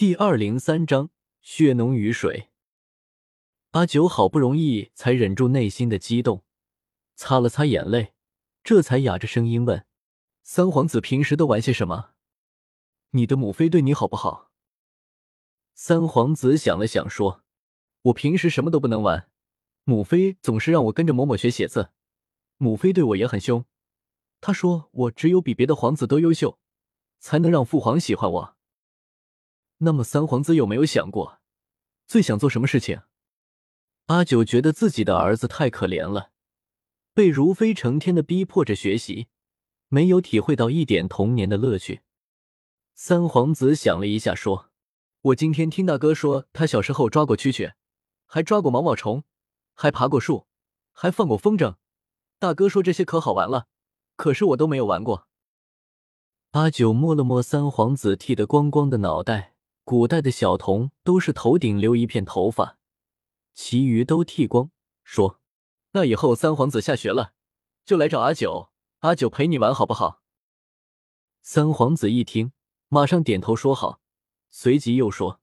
第二零三章血浓于水。阿九好不容易才忍住内心的激动，擦了擦眼泪，这才哑着声音问：“三皇子平时都玩些什么？你的母妃对你好不好？”三皇子想了想说：“我平时什么都不能玩，母妃总是让我跟着嬷嬷学写字，母妃对我也很凶。她说我只有比别的皇子都优秀，才能让父皇喜欢我。”那么三皇子有没有想过，最想做什么事情？阿九觉得自己的儿子太可怜了，被如妃成天的逼迫着学习，没有体会到一点童年的乐趣。三皇子想了一下，说：“我今天听大哥说，他小时候抓过蛐蛐，还抓过毛毛虫，还爬过树，还放过风筝。大哥说这些可好玩了，可是我都没有玩过。”阿九摸了摸三皇子剃得光光的脑袋。古代的小童都是头顶留一片头发，其余都剃光。说：“那以后三皇子下学了，就来找阿九，阿九陪你玩，好不好？”三皇子一听，马上点头说好，随即又说：“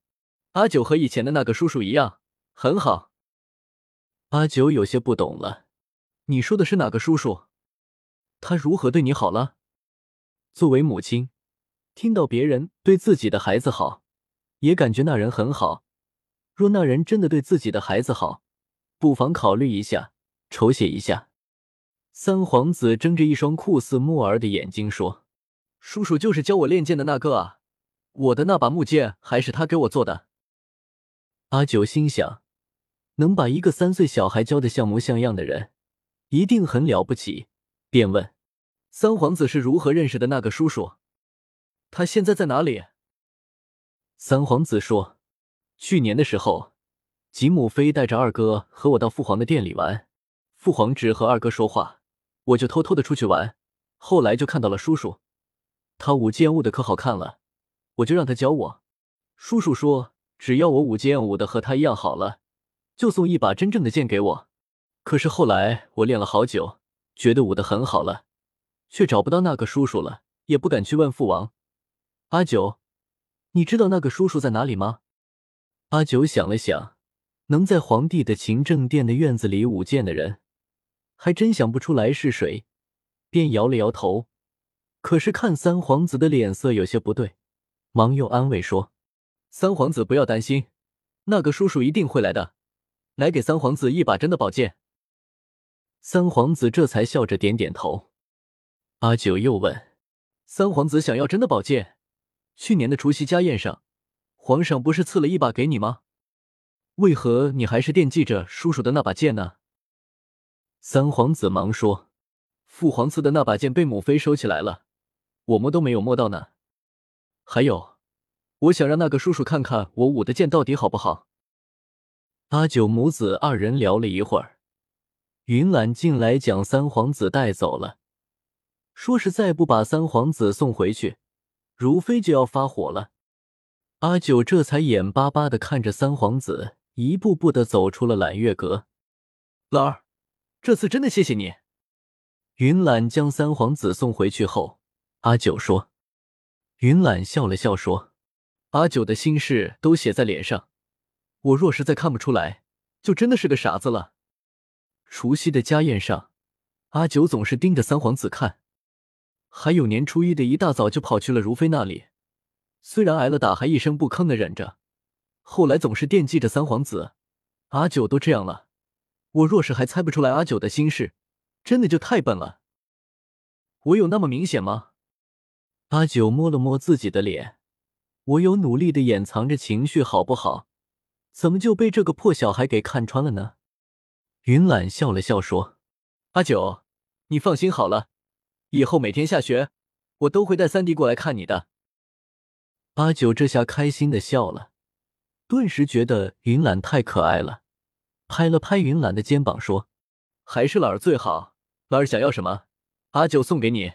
阿九和以前的那个叔叔一样，很好。”阿九有些不懂了：“你说的是哪个叔叔？他如何对你好了？”作为母亲，听到别人对自己的孩子好。也感觉那人很好。若那人真的对自己的孩子好，不妨考虑一下，筹写一下。三皇子睁着一双酷似木儿的眼睛说：“叔叔就是教我练剑的那个啊，我的那把木剑还是他给我做的。”阿九心想，能把一个三岁小孩教的像模像样的人，一定很了不起，便问：“三皇子是如何认识的那个叔叔？他现在在哪里？”三皇子说：“去年的时候，吉姆飞带着二哥和我到父皇的店里玩，父皇只和二哥说话，我就偷偷的出去玩。后来就看到了叔叔，他舞剑舞的可好看了，我就让他教我。叔叔说，只要我舞剑舞的和他一样好了，就送一把真正的剑给我。可是后来我练了好久，觉得舞的很好了，却找不到那个叔叔了，也不敢去问父王。阿九。”你知道那个叔叔在哪里吗？阿九想了想，能在皇帝的勤政殿的院子里舞剑的人，还真想不出来是谁，便摇了摇头。可是看三皇子的脸色有些不对，忙又安慰说：“三皇子不要担心，那个叔叔一定会来的，来给三皇子一把真的宝剑。”三皇子这才笑着点点头。阿九又问：“三皇子想要真的宝剑？”去年的除夕家宴上，皇上不是赐了一把给你吗？为何你还是惦记着叔叔的那把剑呢？三皇子忙说：“父皇赐的那把剑被母妃收起来了，我们都没有摸到呢。还有，我想让那个叔叔看看我舞的剑到底好不好。”阿九母子二人聊了一会儿，云岚进来将三皇子带走了，说是再不把三皇子送回去。如妃就要发火了，阿九这才眼巴巴的看着三皇子一步步的走出了揽月阁。老二，这次真的谢谢你。云岚将三皇子送回去后，阿九说：“云岚笑了笑说，阿九的心事都写在脸上，我若是再看不出来，就真的是个傻子了。”除夕的家宴上，阿九总是盯着三皇子看。还有年初一的一大早就跑去了如妃那里，虽然挨了打，还一声不吭的忍着。后来总是惦记着三皇子，阿九都这样了，我若是还猜不出来阿九的心事，真的就太笨了。我有那么明显吗？阿九摸了摸自己的脸，我有努力的掩藏着情绪，好不好？怎么就被这个破小孩给看穿了呢？云懒笑了笑说：“阿九，你放心好了。”以后每天下学，我都会带三弟过来看你的。阿九这下开心的笑了，顿时觉得云岚太可爱了，拍了拍云岚的肩膀说：“还是老儿最好，老儿想要什么，阿九送给你。”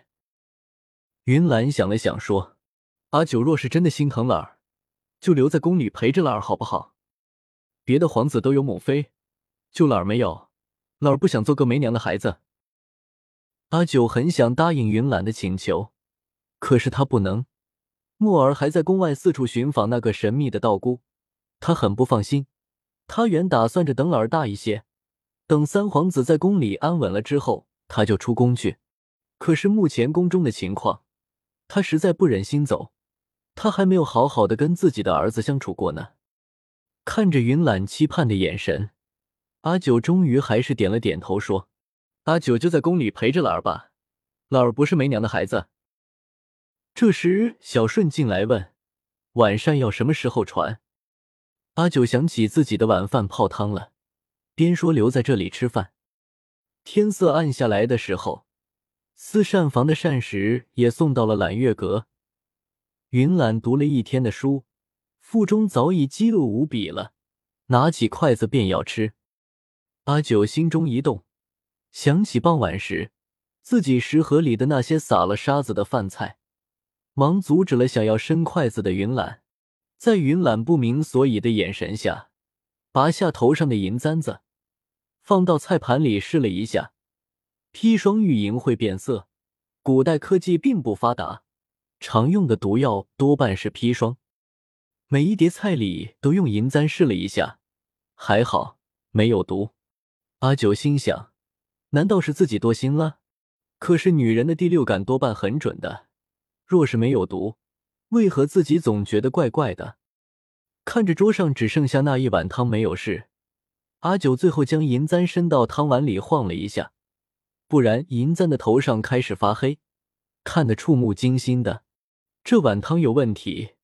云岚想了想说：“阿九若是真的心疼老儿，就留在宫里陪着老儿好不好？别的皇子都有母妃，就老儿没有，老儿不想做个没娘的孩子。”阿九很想答应云岚的请求，可是他不能。木儿还在宫外四处寻访那个神秘的道姑，他很不放心。他原打算着等老儿大一些，等三皇子在宫里安稳了之后，他就出宫去。可是目前宫中的情况，他实在不忍心走。他还没有好好的跟自己的儿子相处过呢。看着云岚期盼的眼神，阿九终于还是点了点头，说：“阿九就在宫里陪着老儿吧，老儿不是没娘的孩子。”这时，小顺进来问：“晚膳要什么时候传？”阿九想起自己的晚饭泡汤了，边说：“留在这里吃饭。”天色暗下来的时候，四膳房的膳食也送到了揽月阁。云懒读了一天的书。腹中早已饥饿无比了，拿起筷子便要吃。阿九心中一动，想起傍晚时自己食盒里的那些撒了沙子的饭菜，忙阻止了想要伸筷子的云懒。在云懒不明所以的眼神下，拔下头上的银簪子，放到菜盘里试了一下。砒霜玉银会变色，古代科技并不发达，常用的毒药多半是砒霜。每一碟菜里都用银簪试了一下，还好没有毒。阿九心想，难道是自己多心了？可是女人的第六感多半很准的，若是没有毒，为何自己总觉得怪怪的？看着桌上只剩下那一碗汤没有事，阿九最后将银簪伸到汤碗里晃了一下，不然银簪的头上开始发黑，看得触目惊心的。这碗汤有问题。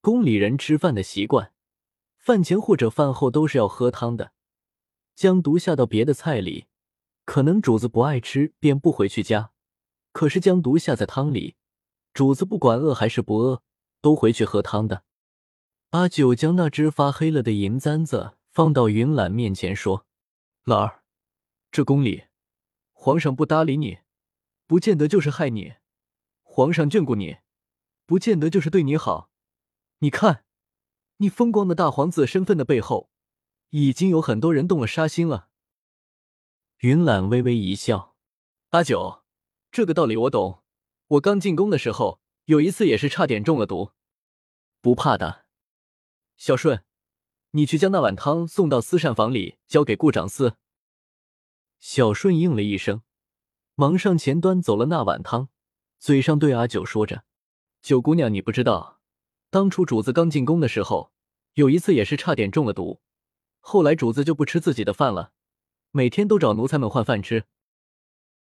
宫里人吃饭的习惯，饭前或者饭后都是要喝汤的。将毒下到别的菜里，可能主子不爱吃，便不回去加。可是将毒下在汤里，主子不管饿还是不饿，都回去喝汤的。阿九将那只发黑了的银簪子放到云懒面前，说：“老儿，这宫里，皇上不搭理你，不见得就是害你；皇上眷顾你，不见得就是对你好。”你看，你风光的大皇子身份的背后，已经有很多人动了杀心了。云懒微微一笑：“阿九，这个道理我懂。我刚进宫的时候，有一次也是差点中了毒，不怕的。”小顺，你去将那碗汤送到私膳房里，交给顾长司。小顺应了一声，忙上前端走了那碗汤，嘴上对阿九说着：“九姑娘，你不知道。”当初主子刚进宫的时候，有一次也是差点中了毒，后来主子就不吃自己的饭了，每天都找奴才们换饭吃。